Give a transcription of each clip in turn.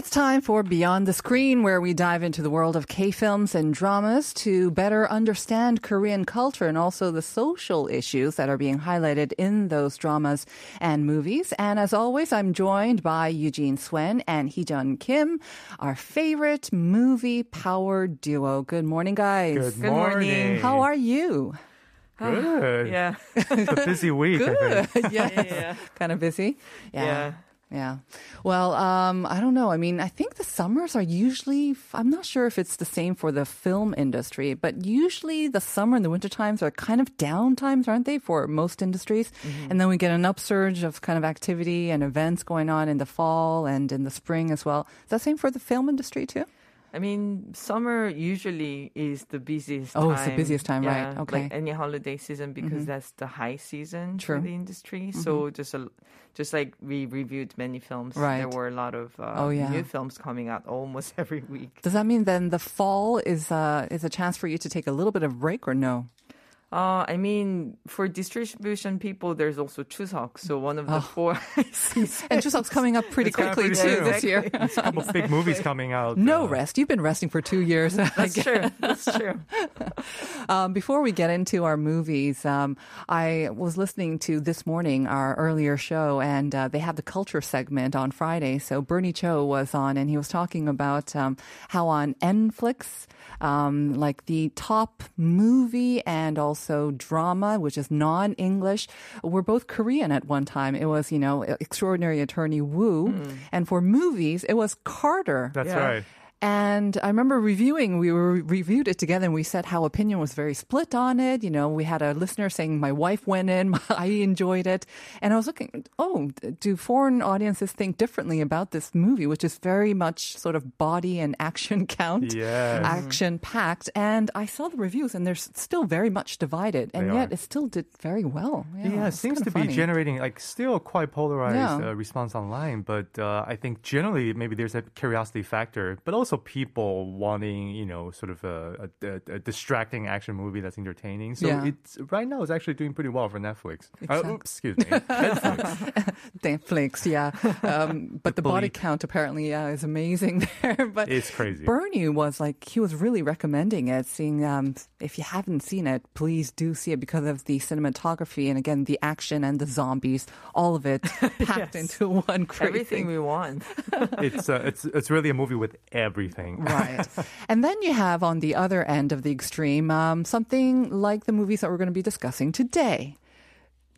It's time for Beyond the Screen, where we dive into the world of K films and dramas to better understand Korean culture and also the social issues that are being highlighted in those dramas and movies. And as always, I'm joined by Eugene Swen and Heejun Kim, our favorite movie power duo. Good morning, guys. Good, morning. How are you? Ah, Good. Yeah. It's a busy week. I think. Good. yes. yeah. Kind of busy. Yeah. Yeah. Well, um, I don't know. I mean, I think the summers are usually, I'm not sure if it's the same for the film industry, but usually the summer and the winter times are kind of down times, aren't they, for most industries? And then we get an upsurge of kind of activity and events going on in the fall and in the spring as well. Is that same for the film industry too? I mean, summer usually is the busiest Oh, time. it's the busiest time, right. Okay. Like any holiday season because that's the high season True. for the industry. So just a, just like we reviewed many films, right. there were a lot of uh, Oh, yeah. new films coming out almost every week. Does that mean then the fall is, uh, is a chance for you to take a little bit of break or no? Uh, I mean, for distribution people, there's also Chuseok. So one of the Oh. four seasons. And Chuseok's coming up pretty It's quickly pretty too soon. this year. There's a couple big movies coming out. No uh, rest. You've been resting for two years. That's true. That's true. Um, before we get into our movies, um, I was listening to this morning our earlier show, and uh, they have the culture segment on Friday. So Bernie Cho was on, and he was talking about um, how on Netflix, um, like the top movie and also drama, which is non-English, were both Korean at one time. It was, you know, Extraordinary Attorney Woo, and for movies, it was Carter. That's Yeah. right. And I remember reviewing, we were reviewed it together and we said how opinion was very split on it. You know, we had a listener saying my wife went in, I enjoyed it. And I was looking, oh, do foreign audiences think differently about this movie, which is very much sort of body and action count, Yes. action packed. And I saw the reviews and they're still very much divided. And They yet are. it still did very well. Yeah, it seems to be generating like still quite polarized Yeah. uh, response online, but uh, I think generally maybe there's a curiosity factor, but also people wanting you know sort of a, a, a distracting action movie that's entertaining. So Yeah. it's right now it's actually doing pretty well for Netflix. Uh, oops, excuse me, Netflix. Netflix, yeah. Um, but the body count apparently yeah, is amazing there. But It's crazy. Bernie was like, he was really recommending it, seeing, um, if you haven't seen it, please do see it because of the cinematography and again, the action and the zombies, all of it packed into one great Everything thing. we want. it's uh, it's it's really a movie with everything. Right. and then you have on the other end of the extreme, um, something like the movies that we're going to be discussing today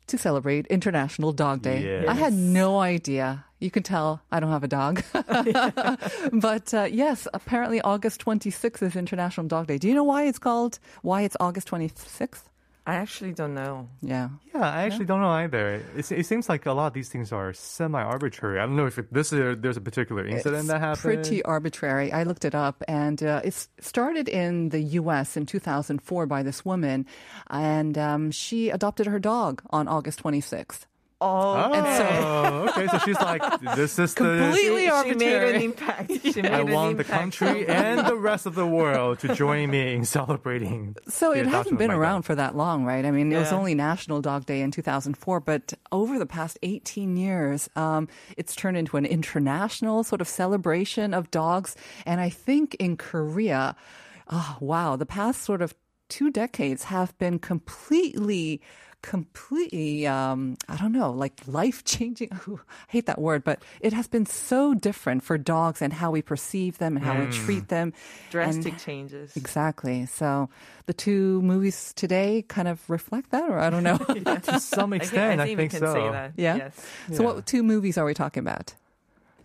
to celebrate International Dog Day. Yes. I had no idea. You can tell I don't have a dog. but uh, yes, apparently August 26th is International Dog Day. Do you know why it's called, why it's August 26th? I actually don't know. Yeah. Yeah, I actually don't know either. It, it seems like a lot of these things are semi-arbitrary. I don't know if it, this is there's a particular incident It's that happened. Pretty arbitrary. I looked it up, and uh, it started in the U.S. in 2004 by this woman, and um, she adopted her dog on August 26th. Oh, Oh, And so- okay. So she's like, this is Completely the. she made an impact. She made I an want the country and the rest of the world to join me in celebrating. So it hasn't been around dog. for that long, right? I mean, it was only National Dog Day in 2004, but over the past 18 years, um, it's turned into an international sort of celebration of dogs. And I think in Korea, oh, wow, the past sort of two decades have been completely completely um i don't know like life changing i hate that word but it has been so different for dogs and how we perceive them and how we treat them Drastic and- changes. Exactly. So the two movies today kind of reflect that, or I don't know. to some I, extent, I I think, think can so. say that. Yeah? Yes. So Yeah. what two movies are we talking about?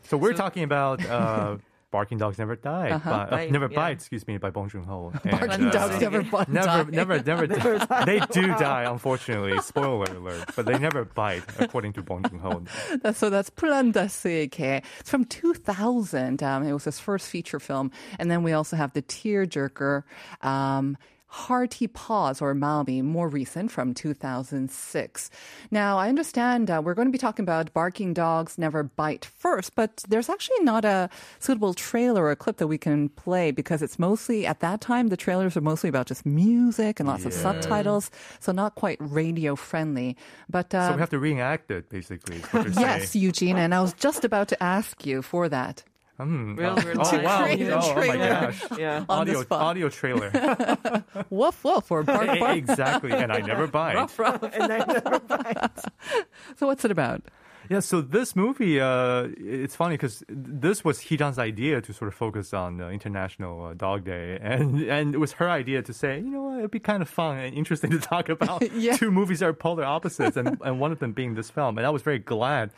So we're talking about uh, Barking Dogs Never Die, Uh-huh. by, uh, Never yeah. Bite, excuse me, by Bong Joon Ho. Barking dogs never bite. Never, die. never, never, They do die, unfortunately. Spoiler alert. But they never bite, according to Bong Joon Ho. That's- So that's Plandasike. It's from 2000. Um, it was his first feature film. And then we also have the tearjerker, um, Hearty Paws or Maumi, more recent from 2006. Now, I understand uh, we're going to be talking about Barking Dogs Never Bite first, but there's actually not a suitable trailer or a clip that we can play because it's mostly, at that time, the trailers are mostly about just music and lots of subtitles, so not quite radio friendly. But uh, So we have to reenact it, basically. Yes. Eugene, and I was just about to ask you for that. Real, oh, real oh, life. wow. Create Oh, oh my gosh. Yeah. Audio, audio trailer. Woof woof or bark bark. exactly. And I never bite. and I never bite. So what's it about? Yeah, so this movie, uh, it's funny because this was Heejun's idea to sort of focus on uh, International uh, Dog Day, and and it was her idea to say, you know, what, it'd be kind of fun and interesting to talk about Yeah. two movies that are polar opposites, and and one of them being this film, and I was very glad.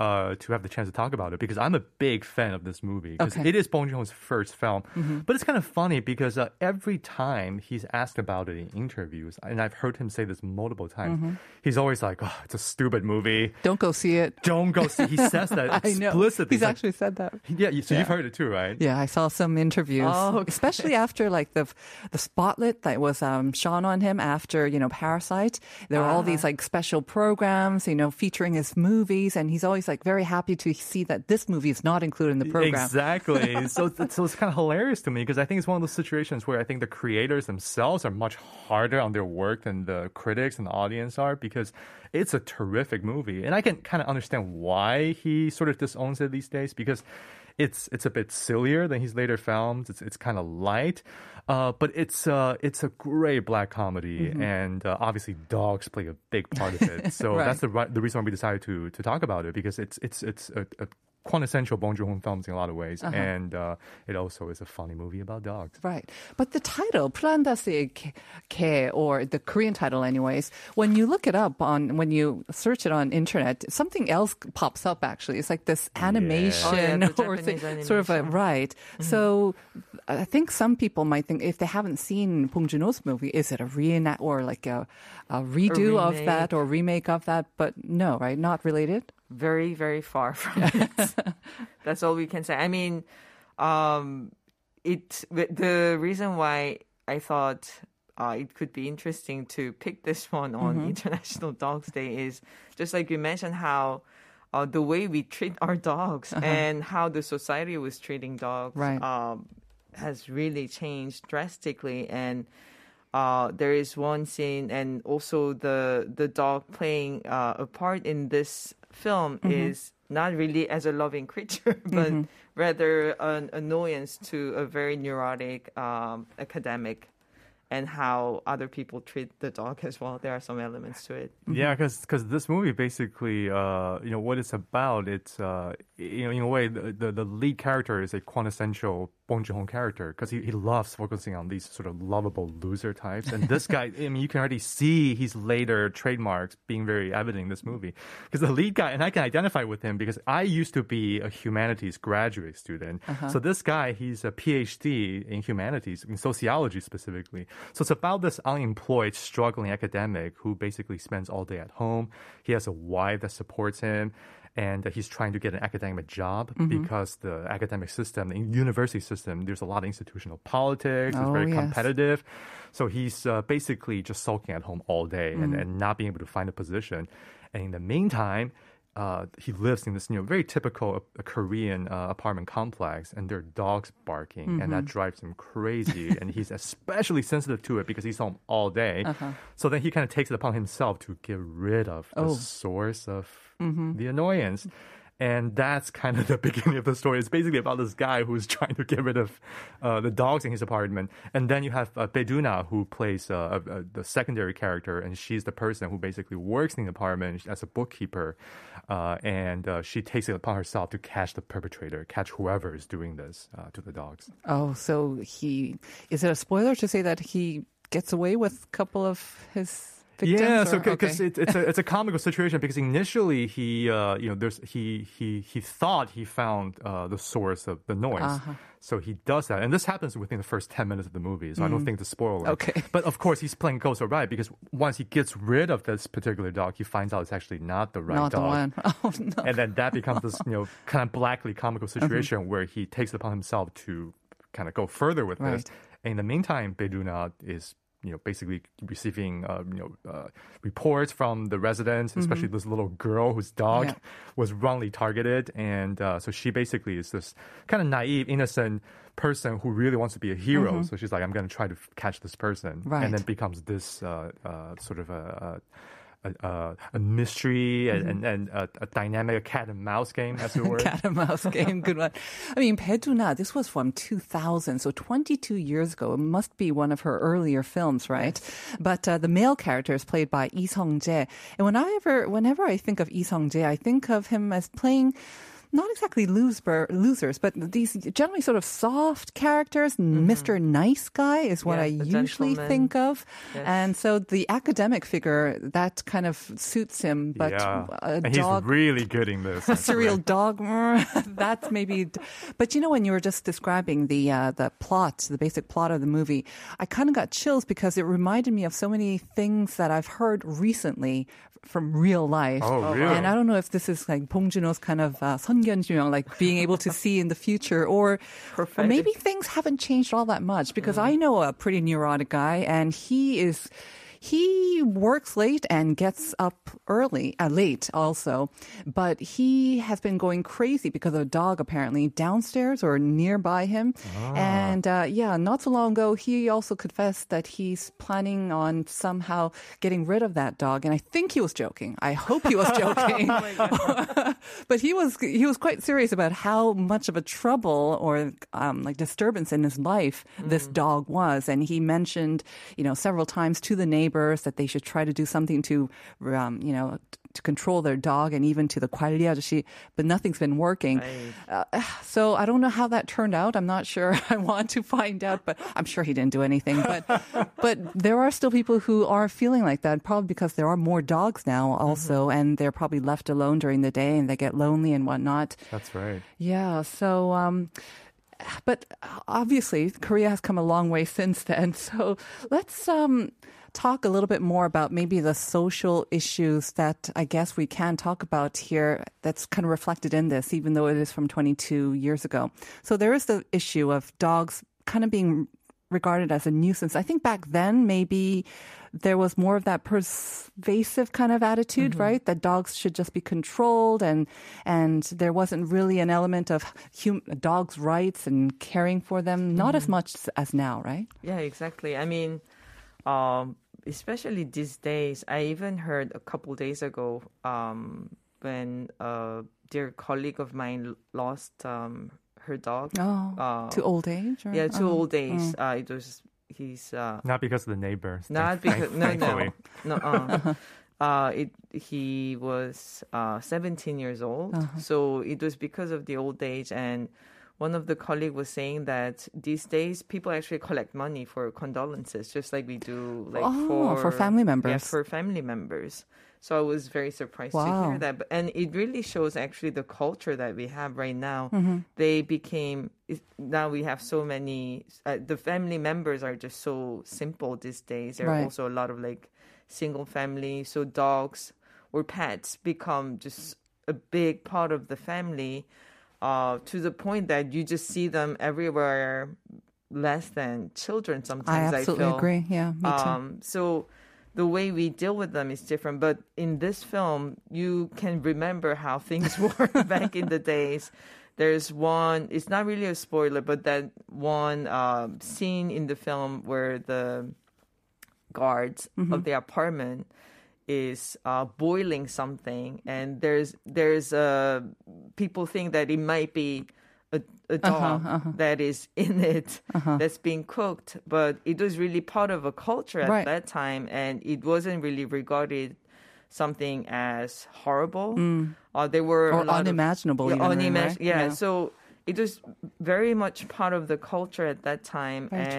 Uh, to have the chance to talk about it because I'm a big fan of this movie because Okay. it is Bong Joon-ho's first film. But it's kind of funny because uh, every time he's asked about it in interviews, and I've heard him say this multiple times, he's always like, "Oh, it's a stupid movie. Don't go see it. Don't go see." He says that I know. explicitly. He's like- actually said that. yeah, so you've heard it too, right? Yeah, I saw some interviews, Oh, okay. especially after like the the spotlight that was um, shone on him after you know Parasite. There were all these like special programs, you know, featuring his movies, and he's always like very happy to see that this movie is not included in the program. Exactly. so, it's- so it's kind of hilarious to me because I think it's one of those situations where I think the creators themselves are much harder on their work than the critics and the audience are because it's a terrific movie. And I can kind of understand why he sort of disowns it these days because it's it's a bit sillier than his later films. It's it's kind of light, uh, but it's uh, it's a great black comedy, and uh, obviously dogs play a big part of it. So Right. that's the the reason why we decided to to talk about it because it's it's it's a, a quintessential Bong Joon-ho films in a lot of ways, and uh, it also is a funny movie about dogs. Right. But the title, Plandase Ke, or the Korean title anyways, when you look it up on, when you search it on internet, something else pops up actually. It's like this animation Oh, yeah, or Japanese thing, sort of a, animation. right. So I think some people might think if they haven't seen Bong Joon-ho's movie, is it a reenact or like a, a redo of that or remake of that? But no, right? Not related? Very very far from it that's all we can say i mean um it the reason why i thought uh, it could be interesting to pick this one on Mm-hmm. international dogs day is just like you mentioned how uh, the way we treat our dogs and how the society was treating dogs Uh-huh. Right. um, has really changed drastically and uh, there is one scene, and also the the dog playing uh, a part in this film is not really as a loving creature, but rather an annoyance to a very neurotic um, academic, and how other people treat the dog as well. There are some elements to it. Yeah, because this movie basically, uh, you know, what it's about. It's uh, you know, in a way, the, the the lead character is a quintessential Bong Joon-ho character because he, he loves focusing on these sort of lovable loser types. And this guy, I mean, you can already see his later trademarks being very evident in this movie because the lead guy, and I can identify with him because I used to be a humanities graduate student. Uh-huh. So this guy, he's a PhD in humanities, in sociology specifically. So it's about this unemployed, struggling academic who basically spends all day at home. He has a wife that supports him. And he's trying to get an academic job because the academic system, the university system, there's a lot of institutional politics. It's Oh, very yes. competitive. So he's uh, basically just sulking at home all day and, and not being able to find a position. And in the meantime, uh, he lives in this you know very typical uh, Korean uh, apartment complex, and there are dogs barking, and that drives him crazy. and he's especially sensitive to it because he's home all day. So then he kind of takes it upon himself to get rid of the Oh. source of the annoyance. And that's kind of the beginning of the story. It's basically about this guy who's trying to get rid of uh, the dogs in his apartment. And then you have uh, Bae Doona, who plays uh, uh, the secondary character, and she's the person who basically works in the apartment as a bookkeeper. Uh, and uh, she takes it upon herself to catch the perpetrator, catch whoever is doing this uh, to the dogs. Oh, so he, is it a spoiler to say that he gets away with a couple of his victims? Yeah, so because okay. it's it's a it's a comical situation because initially he uh, you know there's he he he thought he found uh, the source of the noise, Uh-huh. so he does that, and this happens within the first ten minutes of the movie. So I don't think the spoiler. Mm. Okay. but of course he's playing ghost right because once he gets rid of this particular dog, he finds out it's actually not the right not the dog. one. Oh no. and then that becomes this you know kind of blackly comical Mm-hmm. situation where he takes it upon himself to kind of go further with this. And in the meantime, Bae Doona is you know basically receiving uh, you know uh, reports from the residents, especially this little girl whose dog Mm-hmm. Yeah. was wrongly targeted, and uh, so she basically is this kind of naive, innocent person who really wants to be a hero. So she's like, I'm going to try to catch this person, Mm-hmm. Right. and then becomes this uh, uh, sort of a. a a, mystery and, and, and a, a dynamic cat and mouse game, as it were. Mm-hmm. Cat and mouse game, good one. I mean, Bae Doona, this was from 2000, so 22 years ago. It must be one of her earlier films, right? But uh, the male character is played by Lee Sung Jae, and whenever whenever I think of Lee Sung Jae, I think of him as playing. Not exactly loser, losers, but these generally sort of soft characters. Mr. Nice Guy is what Yeah, I usually gentleman. think of. Yes. And so the academic figure, that kind of suits him. But yeah. a and dog he's really good in this. a serial dog. That's maybe, but you know, when you were just describing the uh, the plot, the basic plot of the movie, I kind of got chills because it reminded me of so many things that I've heard recently from real life. Oh, really? And I don't know if this is like Bong Joon-ho's kind of uh, Hyun like being able to see in the future, or, or maybe things haven't changed all that much because mm. I know a pretty neurotic guy, and he is he works late and gets up early, uh, late also, but he has been going crazy because of a dog apparently downstairs or nearby him. And uh, yeah, not so long ago, he also confessed that he's planning on somehow getting rid of that dog. And I think he was joking. I hope he was joking. but he was he was quite serious about how much of a trouble or um, like disturbance in his life this dog was, and he mentioned you know several times to the neighbors that they should try to do something to um, you know t- to control their dog, and even to the 관리 아저씨, but nothing's been working. Uh, so I don't know how that turned out. I'm not sure. I want to find out, but I'm sure he didn't do anything. But but there are still people who are feeling like that, probably because there are more dogs now also, and they're probably left alone during the day and they get lonely and whatnot. That's right. Yeah. So, um, but obviously, Korea has come a long way since then. So let's um, talk a little bit more about maybe the social issues that I guess we can talk about here that's kind of reflected in this, even though it is from 22 years ago. So there is the issue of dogs kind of being regarded as a nuisance. I think back then maybe there was more of that pervasive kind of attitude, right? That dogs should just be controlled and and there wasn't really an element of hum- dogs' rights and caring for them, not as much as now, right? Yeah, exactly. I mean, um, especially these days, I even heard a couple days ago um, when a dear colleague of mine lost um, her dog. Oh, uh, to old age? Or? yeah, to oh. old age. Uh, it was he's uh, Not because of the neighbors. not because no no no. Uh, uh, it he was uh, 17 years old, so it was because of the old age and. One of the colleague was saying that these days people actually collect money for condolences, just like we do, like Oh, for for family Yeah, members. for family members. So I was very surprised to hear that, But- and it really shows actually the culture that we have right now. Mm-hmm. They became now we have so many. Uh, the family members are just so simple these days. There are also a lot of like single family, so dogs or pets become just a big part of the family. Uh, to the point that you just see them everywhere, less than children. Sometimes. I absolutely feel. agree. Yeah, me too. Um, so the way we deal with them is different. But in this film, you can remember how things were back in the days. There's one, it's not really a spoiler, but that one um scene in the film where the guards Mm-hmm. of the apartment is uh, boiling something, and there's there's uh, people think that it might be a, a Uh-huh, dog that is in it that's being cooked, but it was really part of a culture at Right. that time, and it wasn't really regarded something as horrible. Uh, there were Mm. Or lot of- unimaginable yeah, even, unimag- right? yeah, Yeah. so it was very much part of the culture at that time, Very true.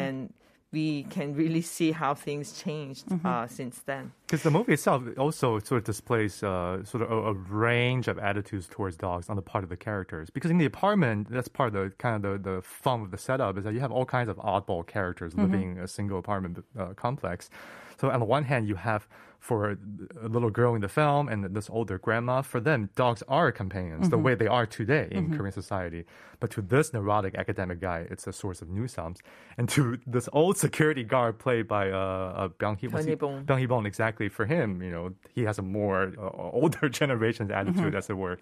We can really see how things changed uh, since then. Because the movie itself also sort of displays uh, sort of a, a range of attitudes towards dogs on the part of the characters. Because in the apartment, that's part of the kind of the, the fun of the setup is that you have all kinds of oddball characters living in a single apartment uh, complex. So on the one hand, you have for a little girl in the film and this older grandma, for them, dogs are companions the way they are today in Korean society. But to this neurotic academic guy, it's a source of new nuisance. And to this old security guard played by uh, uh, Byun Hee, Hee-bong. Exactly. For him, you know, he has a more uh, older generation's attitude, as it were,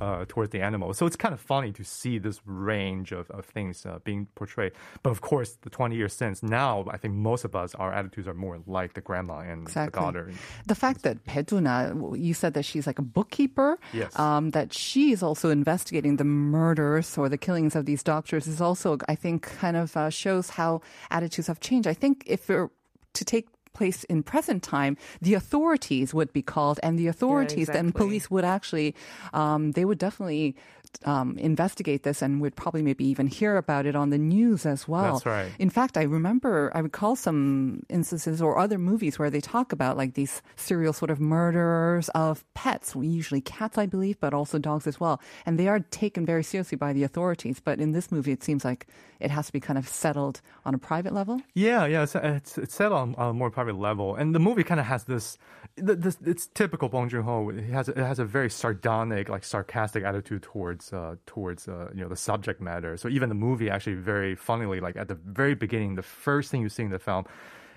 uh, towards the animal. So it's kind of funny to see this range of, of things uh, being portrayed. But of course, the 20 years since, now I think most of us, our attitudes are more like the grandma and Exactly. the daughter. The fact that Bae Doona, you said that she's like a bookkeeper, Yes. um, that she's also investigating the murders or the killings of these doctors is also, I think, kind of uh, shows how attitudes have changed. I think if were to take place in present time, the authorities would be called, and the authorities and exactly. police would actually, um, they would definitely um, investigate this and would probably maybe even hear about it on the news as well. That's right. In fact, I remember, I recall some instances or other movies where they talk about like these serial sort of murderers of pets, usually cats, I believe, but also dogs as well. And they are taken very seriously by the authorities. But in this movie, it seems like it has to be kind of settled on a private level. Yeah, yeah, it's it's, it's set on a more private level, and the movie kind of has this, this. It's typical Bong Joon Ho. It has it has a very sardonic, like sarcastic attitude towards uh, towards uh, you know the subject matter. So even the movie actually very funnily, like at the very beginning, the first thing you see in the film.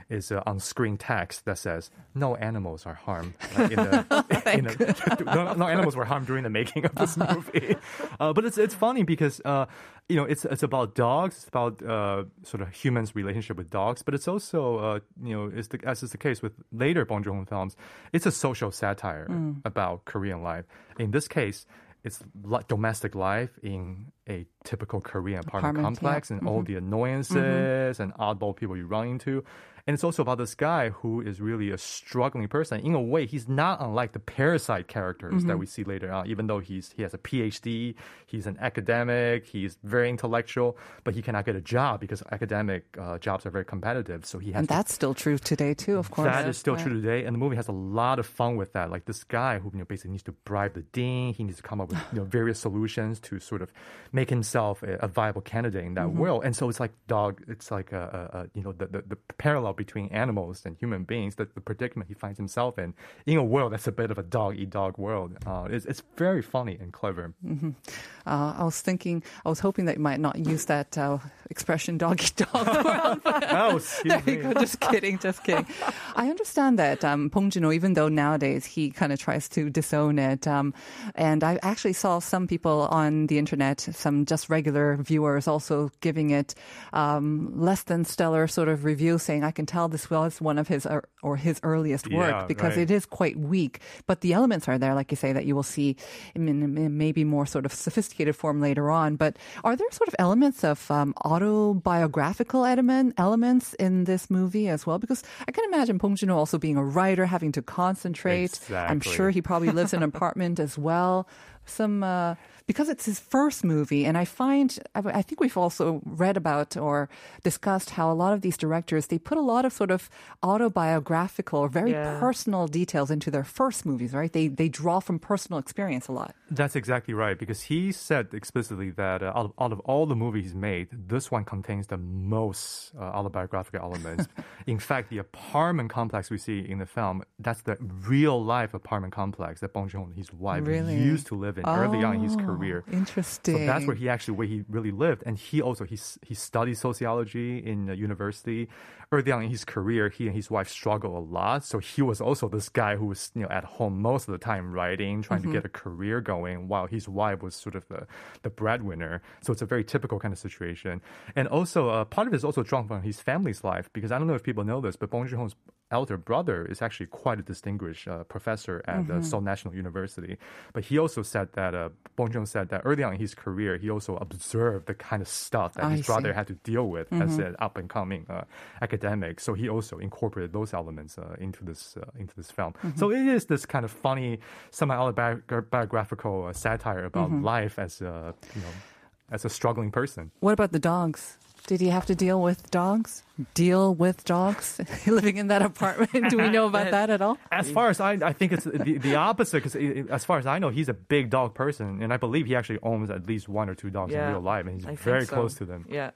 Is uh, on-screen text that says "No animals are harmed." Like in the, in the, no, no animals were harmed during the making of this movie. Uh, but it's it's funny because uh, you know it's it's about dogs. It's about uh, sort of humans' relationship with dogs. But it's also uh, you know is the, as is the case with later Bong Joon-ho films, it's a social satire about Korean life. In this case. It's li- domestic life in a typical Korean apartment, Apartment, yeah. complex and all mm-hmm. the annoyances mm-hmm. and oddball people you run into. And it's also about this guy who is really a struggling person. In a way, he's not unlike the parasite characters that we see later on, even though he's he has a PhD, he's an academic, he's very intellectual, but he cannot get a job because academic uh, jobs are very competitive. So he has And to that's still true today, too, of course. that is still true today, and the movie has a lot of fun with that. Like this guy who you know, basically needs to bribe the dean. He needs to come up with you know, various solutions to sort of make himself a, a viable candidate in that Mm-hmm. world. And so it's like dog. It's like a, a, a you know the, the, the parallel between animals and human beings. That the predicament he finds himself in in a world that's a bit of a dog eat dog world. Uh, it's, it's very funny and clever. Uh, I was thinking, I was hoping that you might not use that uh, expression dog eat dog. world. oh, excuse There you me. go. Just kidding. Just kidding. I understand that um, Bong Joon-ho, even though nowadays he kind of tries to disown it, um, and I actually saw some people on the internet, some just regular viewers, also giving it um, less than stellar sort of review, saying, "I can tell this was one of his or, or his earliest work Yeah, because right. it is quite weak, but the elements are there, like you say, that you will see in, in, maybe more sort of sophisticated form later on. But are there sort of elements of um, autobiographical element elements in this movie as well? Because I can imagine Bong Joon-ho also being a writer, having to concentrate. I'm sure he probably lives in an apartment as well. Some uh, because it's his first movie, and I find I, I think we've also read about or discussed how a lot of these directors they put a lot of sort of autobiographical or very Yeah. personal details into their first movies, right? They they draw from personal experience a lot. That's exactly right because he said explicitly that uh, out, of, out of all the movies he's made, this one contains the most uh, autobiographical elements. in fact, the apartment complex we see in the film, that's the real life apartment complex that Bong Joon and his wife Really? used to live in early on in his Oh, career. Interesting. So that's where he actually where he really lived, and he also he he studied sociology in university. Early on in his career, he and his wife struggled a lot. So he was also this guy who was you know at home most of the time writing, trying to get a career going, while his wife was sort of the the breadwinner. So it's a very typical kind of situation. And also uh, part of it is also drawn from his family's life because I don't know if people know this, but Bong Joon Ho's elder brother is actually quite a distinguished uh, professor at uh, Seoul National University. But he also said that uh, Bong Joon said that early on in his career, he also observed the kind of stuff that I his brother had to deal with as an up and coming uh, academic. So he also incorporated those elements uh, into this uh, into this film. So it is this kind of funny, semi autobiographical uh, satire about life as a you know as a struggling person. what about the dogs? Did he have to deal with dogs? Deal with dogs living in that apartment? Do we know about that at all? As far as I, I think it's the, the opposite. Because as far as I know, he's a big dog person, and I believe he actually owns at least one or two dogs Yeah. in real life, and he's I very so. close to them. Yeah.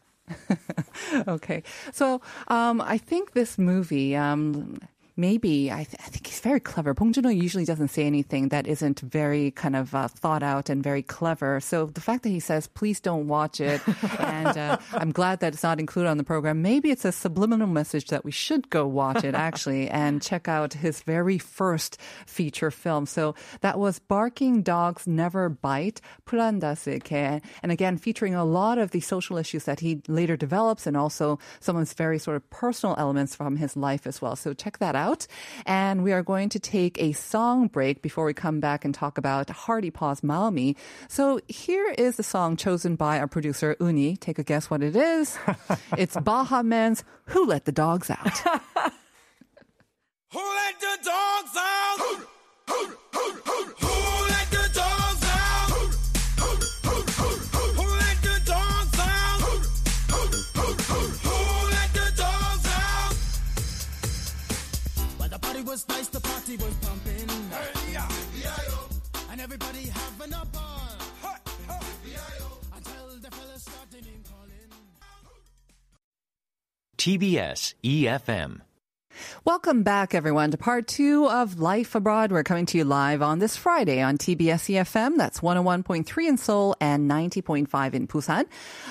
okay. So um, I think this movie, um, maybe, I, th- I think he's very clever. Bong Joon-ho usually doesn't say anything that isn't very kind of uh, thought out and very clever. So the fact that he says, please don't watch it, and uh, I'm glad that it's not included on the program, maybe it's a subliminal message that we should go watch it, actually, and check out his very first feature film. So that was Barking Dogs Never Bite, Purandasike, and again, featuring a lot of the social issues that he later develops and also some of his very sort of personal elements from his life as well. So check that out. And we are going to take a song break before we come back and talk about Hearty Paws Maumi. So here is the song chosen by our producer, Uni. Take a guess what it is. it's Baha Men's Who Let the Dogs Out. Who let the dogs out? Was nice, the party was pumping. Hey, yeah, yeah, and everybody having a ball. Ha, ha, yeah, until the fellas started name calling. TBS EFM. Welcome back, everyone, to part two of Life Abroad. We're coming to you live on this Friday on TBS EFM. That's 101.3 in Seoul and 90.5 in Busan.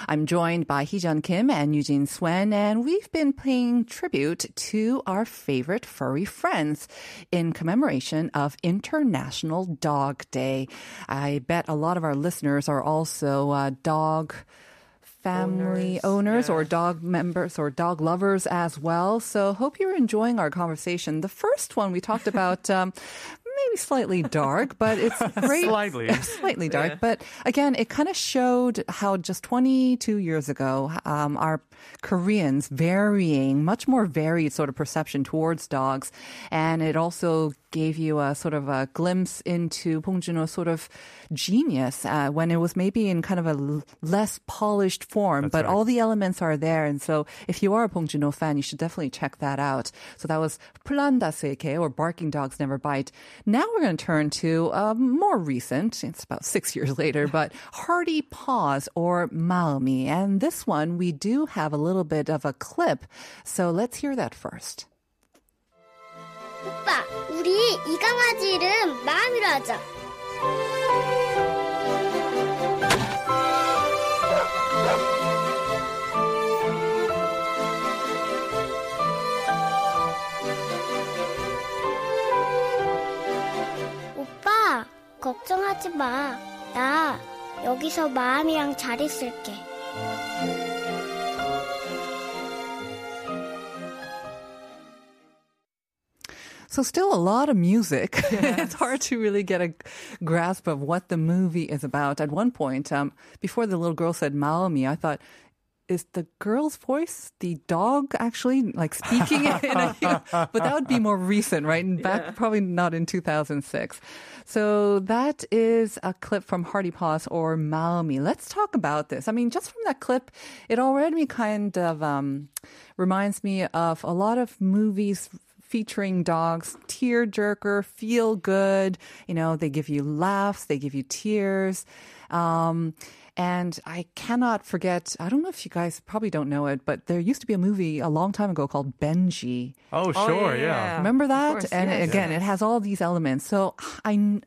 I'm joined by Heejun Kim and Eugene Swen, and we've been paying tribute to our favorite furry friends in commemoration of International Dog Day. I bet a lot of our listeners are also uh, dog family owners, Owners, or dog members or dog lovers as well. So hope you're enjoying our conversation. The first one we talked about. Um, Maybe slightly dark, but it's great. Slightly. slightly dark. But again, it kind of showed how just 22 years ago, um, our Koreans varying, much more varied sort of perception towards dogs. And it also gave you a sort of a glimpse into Bong Joon-ho's sort of genius uh, when it was maybe in kind of a l- less polished form, That's but right. all the elements are there. And so if you are a Bong Joon-ho fan, you should definitely check that out. So that was Planda Seke or Barking Dogs Never Bite. Now we're going to turn to uh, more recent, it's about six years later, but Hearty Paws or Maumi. And this one, we do have a little bit of a clip. So let's hear that first. 오빠, 우리 이 강아지 이름 마음이로 하자. 오빠, 걱정하지 마. 나 여기서 마음이랑 잘 있을게. So still a lot of music. it's hard to really get a grasp of what the movie is about. At one point, um, before the little girl said Maumi, I thought, is the girl's voice the dog actually like speaking? In a, but that would be more recent, right? And Back probably not in 2006. So that is a clip from Hearty Paws or Maumi. Let's talk about this. I mean, just from that clip, it already kind of um, reminds me of a lot of movies featuring dogs, tear jerker, feel good. You know, they give you laughs, they give you tears. Um, and I cannot forget, I don't know if you guys probably don't know it, but there used to be a movie a long time ago called Benji. Oh, Oh, sure, yeah, yeah. yeah. Remember that? course, and yes. again, it has all these elements. So I,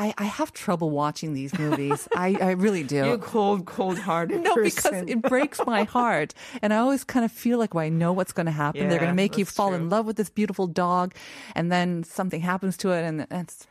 I, I have trouble watching these movies. I, I really do. You're cold, cold hearted. No, because it breaks my heart. And I always kind of feel like well, I know what's going to happen. They're going to make you fall true. in love with this beautiful dog, and then something happens to it, and it's.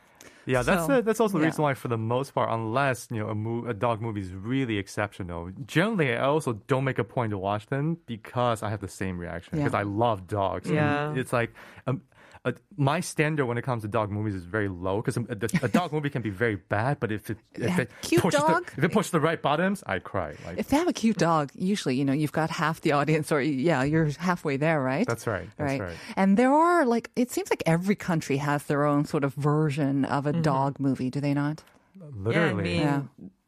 Yeah, that's So, the, that's also the yeah. reason why, for the most part, unless you know a, mo- a dog movie is really exceptional, generally I also don't make a point to watch them because I have the same reaction Yeah. because I love dogs. And Yeah. it's like um, uh, my standard when it comes to dog movies is very low because a, a dog movie can be very bad, but if it if it cute pushes dog. the, if it pushes the right buttons, I cry. Like If they have a cute dog, usually you know you've got half the audience, or yeah, you're halfway there, right? That's right, that's right. And there are like it seems like every country has their own sort of version of a dog movie, do they not? literally. Yeah, I mean, Yeah.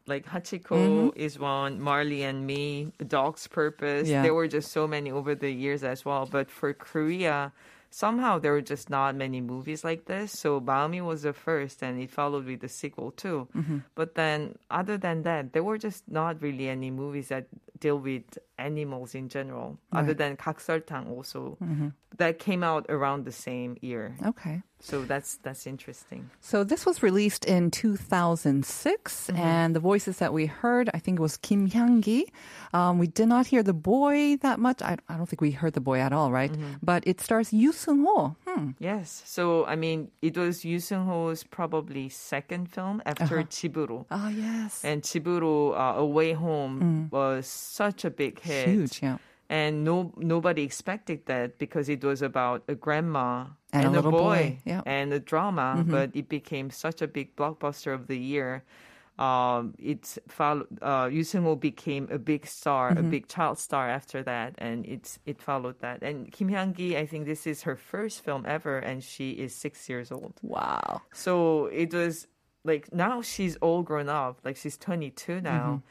like Hachiko Mm-hmm. is one, Marley and Me, Dog's Purpose. Yeah. There were just so many over the years as well. But for Korea, somehow there were just not many movies like this. So Maumi was the first, and it followed with the sequel too. Mm-hmm. But then, other than that, there were just not really any movies that deal with animals in general, other than kakseoltang also. Mm-hmm. That came out around the same year. Okay. So that's that's interesting. So this was released in 2006, and the voices that we heard, I think it was Kim Hyang-gi. Um, we did not hear the boy that much. I, I don't think we heard the boy at all, right? But it stars Yoo Seung-ho. Hmm. Yes. So I mean, it was Yoo Seung Ho's probably second film after Chiburu. Oh, yes. And Chiburu uh, Away Home was such a big hit. Huge, yeah. And no nobody expected that because it was about a grandma And a little boy, yeah. and a drama, but it became such a big blockbuster of the year. Um, it followed. Uh, Yoo became a big star, a big child star after that, and it's it followed that. And Kim Hyang Gi, I think this is her first film ever, and she is six years old. Wow. So it was like now she's all grown up, like she's 22 now,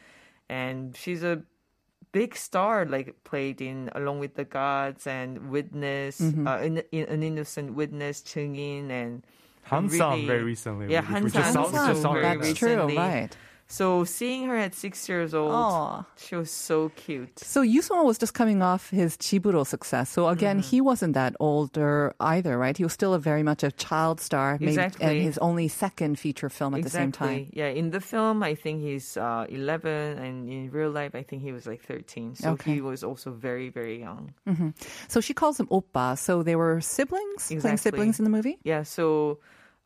and she's a big star, like played in Along with the Gods and Witness, uh, in, in, An Innocent Witness, Chungin, and Hansan really- very recently. Yeah, we, we just saw, we Hansan just saw very her. That's true, right. So seeing her at six years old, Aw. she was so cute. So Yoo was just coming off his Chiburo success. So again, he wasn't that older either, right? He was still a very much a child star, maybe, and his only second feature film at the same time. Yeah, in the film, I think he's uh, 11, and in real life, I think he was like 13. So Okay. he was also very, very young. So she calls him Oppa. So they were siblings, playing Exactly. siblings in the movie. Yeah, so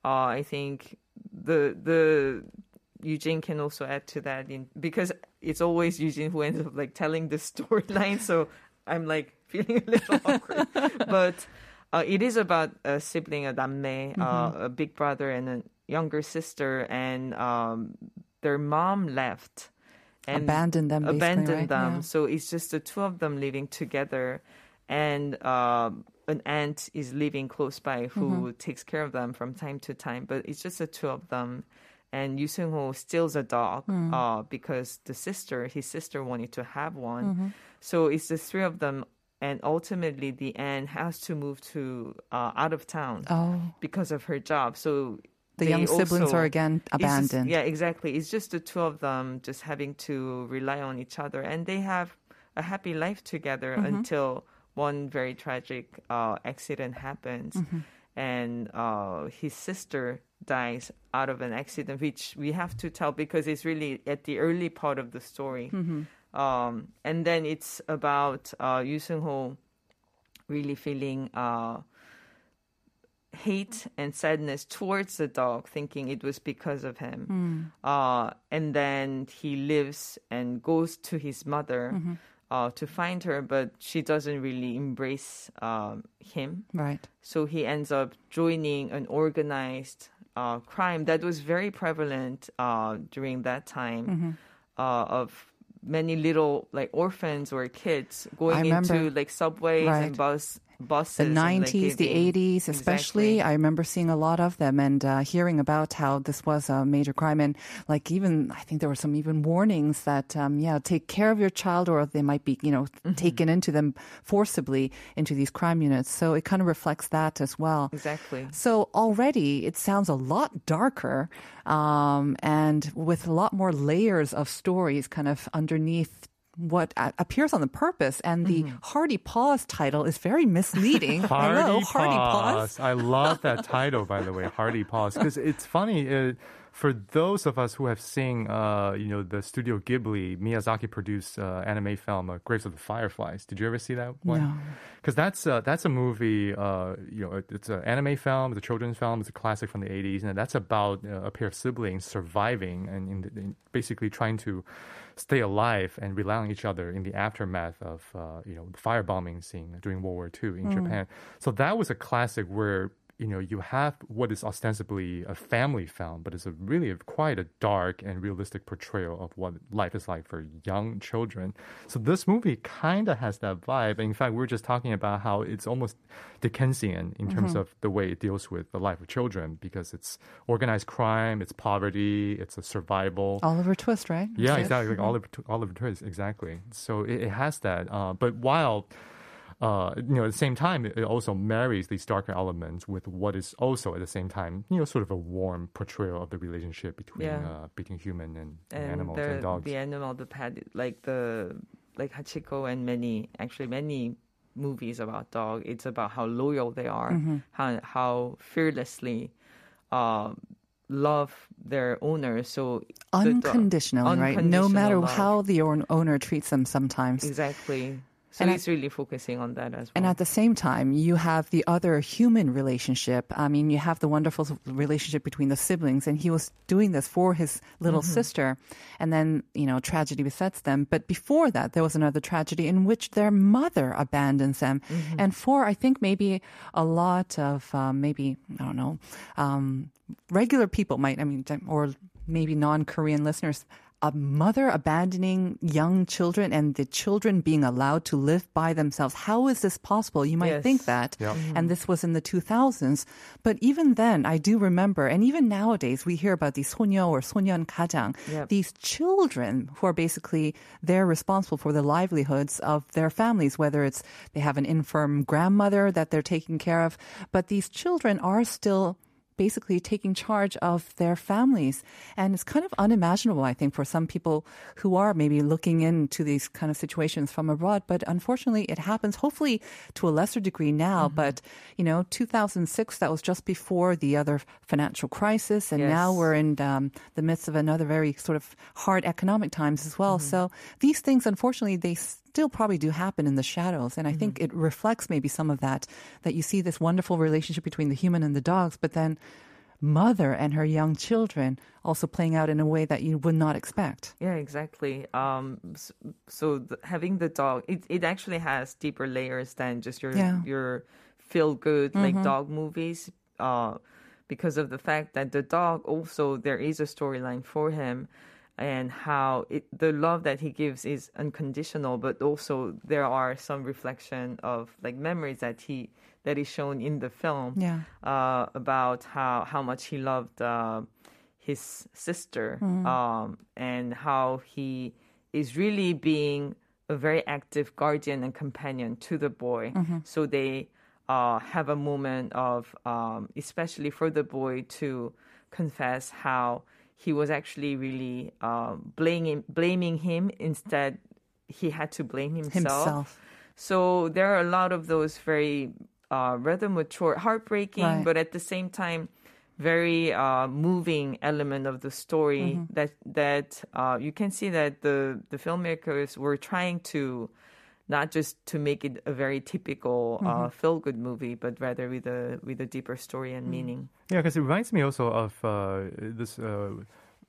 uh, I think the the Eugene can also add to that in because it's always Eugene who ends up like telling the storyline. So I'm like feeling a little awkward, but uh, it is about a sibling, a damme, uh, a big brother and a younger sister, and um, their mom left. And Abandoned them, abandoned right? them. Yeah. So it's just the two of them living together, and um, an aunt is living close by who Mm-hmm. takes care of them from time to time. But it's just the two of them. And Yoo Seung Ho steals a dog Mm. uh, because the sister, his sister, wanted to have one. Mm-hmm. So it's the three of them, and ultimately the aunt has to move to uh, out of town Oh, because of her job. So the young siblings also- are again it's just- abandoned. yeah, exactly. It's just the two of them just having to rely on each other, and they have a happy life together Mm-hmm. until one very tragic uh, accident happens, Mm-hmm. and uh, his sister dies out of an accident, which we have to tell because it's really at the early part of the story. Mm-hmm. Um, and then it's about uh, Yoo Seung Ho really feeling. Uh, hate and sadness towards the dog, thinking it was because of him. Uh, and then he lives and goes to his mother uh, to find her, but she doesn't really embrace um, him. Right. So he ends up joining an organized uh, crime that was very prevalent uh, during that time uh, of many little like orphans or kids going into like subways Right. and bus buses. the and, like, 90s, the giving- 80s, especially. Exactly. I remember seeing a lot of them and uh, hearing about how this was a major crime. And like even, I think there were some even warnings that, um, yeah, take care of your child or they might be, you know, Mm-hmm. taken into them forcibly into these crime units. So it kind of reflects that as well. Exactly. So already it sounds a lot darker um, and with a lot more layers of stories kind of underneath what appears on the purpose. And the Mm-hmm. Hearty Paws title is very misleading. Hardy Hello, Paws. Hearty Paws. I love that title, by the way, Hearty Paws, because it's funny. Uh, for those of us who have seen, uh, you know, the Studio Ghibli Miyazaki produced uh, anime film, uh, Graves of the Fireflies. Did you ever see that one? No. Because that's uh, that's a movie. Uh, you know, it's an anime film. It's a children's film. It's a classic from the '80s, and that's about uh, a pair of siblings surviving and in the, in basically trying to stay alive and rely on each other in the aftermath of uh, you know the firebombing scene during World War II in Japan. So that was a classic where you know, you have what is ostensibly a family film, but it's a really quite a dark and realistic portrayal of what life is like for young children. So this movie kind of has that vibe. In fact, we were just talking about how it's almost Dickensian in terms Mhm. of the way it deals with the life of children because it's organized crime, it's poverty, it's a survival. Oliver Twist, right? Yeah, exactly. Like Oliver, Oliver Twist, exactly. So it, it has that. Uh, but while, uh, you know, at the same time, it also marries these darker elements with what is also at the same time, you know, sort of a warm portrayal of the relationship between Yeah. uh, between human and, and and animals the, and dogs. the animal, the pet, like the like Hachiko and many actually many movies about dog. It's about how loyal they are, Mhm. how how fearlessly uh, love their owner. So the dog- Unconditionally, right? No matter love. how the owner treats them sometimes. exactly. So And I- it's really focusing on that as well. And at the same time, you have the other human relationship. I mean, you have the wonderful relationship between the siblings, and he was doing this for his little Mhm. sister. And then, you know, tragedy besets them. But before that, there was another tragedy in which their mother abandons them. Mm-hmm. And for, I think, maybe a lot of, um, maybe, I don't know, um, regular people might, I mean, or maybe non Korean listeners, a mother abandoning young children and the children being allowed to live by themselves. How is this possible? You might Yes. think that. Yep. Mhm. And this was in the 2000s. But even then, I do remember, and even nowadays, we hear about these sonyo or sonyeon kajang, Yep. these children who are basically, they're responsible for the livelihoods of their families, whether it's they have an infirm grandmother that they're taking care of. But these children are still basically taking charge of their families. And it's kind of unimaginable, I think, for some people who are maybe looking into these kind of situations from abroad. But unfortunately, it happens hopefully to a lesser degree now. But, you know, 2006, that was just before the other financial crisis. And now we're in um, the midst of another very sort of hard economic times as well. So these things, unfortunately, they still probably do happen in the shadows. And I think it reflects maybe some of that, that you see this wonderful relationship between the human and the dogs, but then mother and her young children also playing out in a way that you would not expect. Yeah, exactly. Um, s- so the, having the dog, it, it actually has deeper layers than just your Yeah. your feel good like Mhm. dog movies. Uh, because of the fact that the dog also there is a storyline for him, and how it, the love that he gives is unconditional, but also there are some reflection of like memories that he that is shown in the film Yeah. uh, about how how much he loved uh, his sister Mhm. um, and how he is really being a very active guardian and companion to the boy. Mhm. So they uh, have a moment of, um, especially for the boy, to confess how he was actually really um, blaming blaming him instead. He had to blame Himself. himself. so there are a lot of those very uh, rather mature, heartbreaking, Right. but at the same time very uh, moving element of the story Mhm. that that uh, you can see that the the filmmakers were trying to not just to make it a very typical uh, Mhm. feel good movie, but rather with a with a deeper story and meaning. Yeah, because it reminds me also of uh, this uh,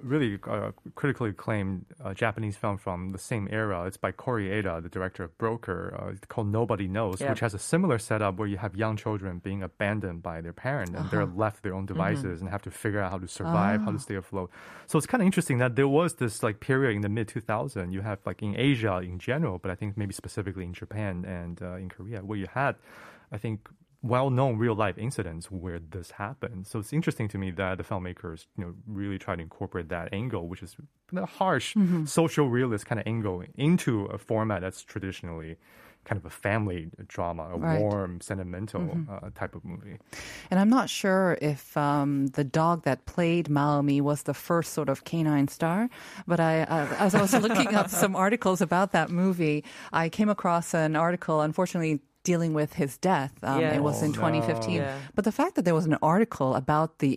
really uh, critically acclaimed uh, Japanese film from the same era. It's by Koreeda, the director of Broker, uh, it's called Nobody Knows, Yeah. which has a similar setup where you have young children being abandoned by their parent and they're Uh-huh. left their own devices and have to figure out how to survive, how Ah. to stay afloat. So it's kind of interesting that there was this like period in the mid 2000s. You have like in Asia in general, but I think maybe specifically in Japan and uh, in Korea, where you had, I think, well-known real-life incidents where this happened. So it's interesting to me that the filmmakers, you know, really try to incorporate that angle, which is a harsh Mhm. social realist kind of angle, into a format that's traditionally kind of a family drama, a Right. warm, sentimental Mhm. uh, type of movie. And I'm not sure if um, the dog that played Maumi was the first sort of canine star, but I, uh, as I was looking up some articles about that movie, I came across an article, unfortunately, dealing with his death. Um, Yeah. It was in Oh, no. 2015. Yeah. But the fact that there was an article about the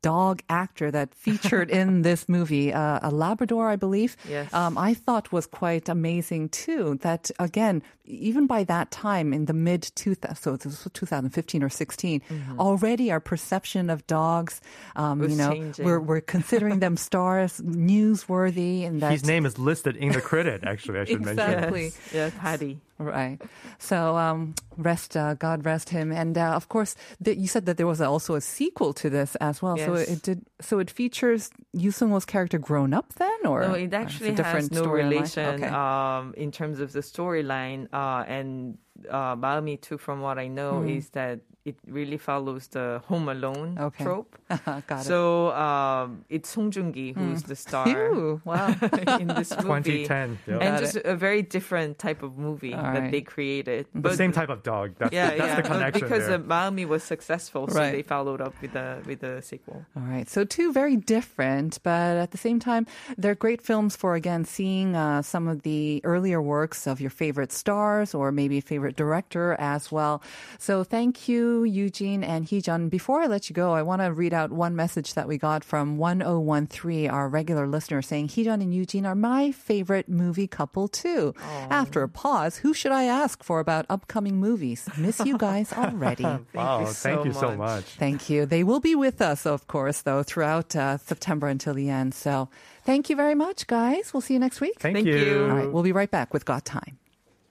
dog actor that featured in this movie, uh, a Labrador, I believe. Yes. Um, I thought was quite amazing too. That again, even by that time in the mid 2000, so this was 2015 or 16, already our perception of dogs, um, you know, changing. we're we're considering them stars, newsworthy, and that His name is listed in the credit. Actually, I should mention. Exactly. Yes. Yeah, Patty. Right. So, um, rest, uh, God rest him. And, uh, of course, the, you said that there was also a sequel to this as well. So Yes. it did, so it features Yu Sung-ho's character grown up then, or? No, or it actually has different no relation Okay. um, in terms of the storyline. Uh, and uh, Maumi, too, from what I know, is that it really follows the Home Alone Okay. trope. Got it. So um, it's Song Joong-ki who's the star Phew, wow. in this movie. 2010. Yeah. And Got just a very different type of movie All that right. they created. the same type of dog. That's, Yeah, that's yeah. the But connection because there. uh, Maumi was successful, so Right. they followed up with the with the sequel. All right. So two very different, but at the same time, they're great films for again seeing uh, some of the earlier works of your favorite stars or maybe favorite director as well. So thank you, Eugene and Heejun. Before I let you go, I want to read out one message that we got from 1013, our regular listener, saying Heejun and Eugene are my favorite movie couple too. After a pause, who should I ask for about upcoming movies? Miss you guys already. wow, you thank so you so much. much. Thank you. They will be with us, of course, though, throughout uh, September until the end. So thank you very much, guys. We'll see you next week. Thank, Thank you. you. All right, we'll be right back with Got Time.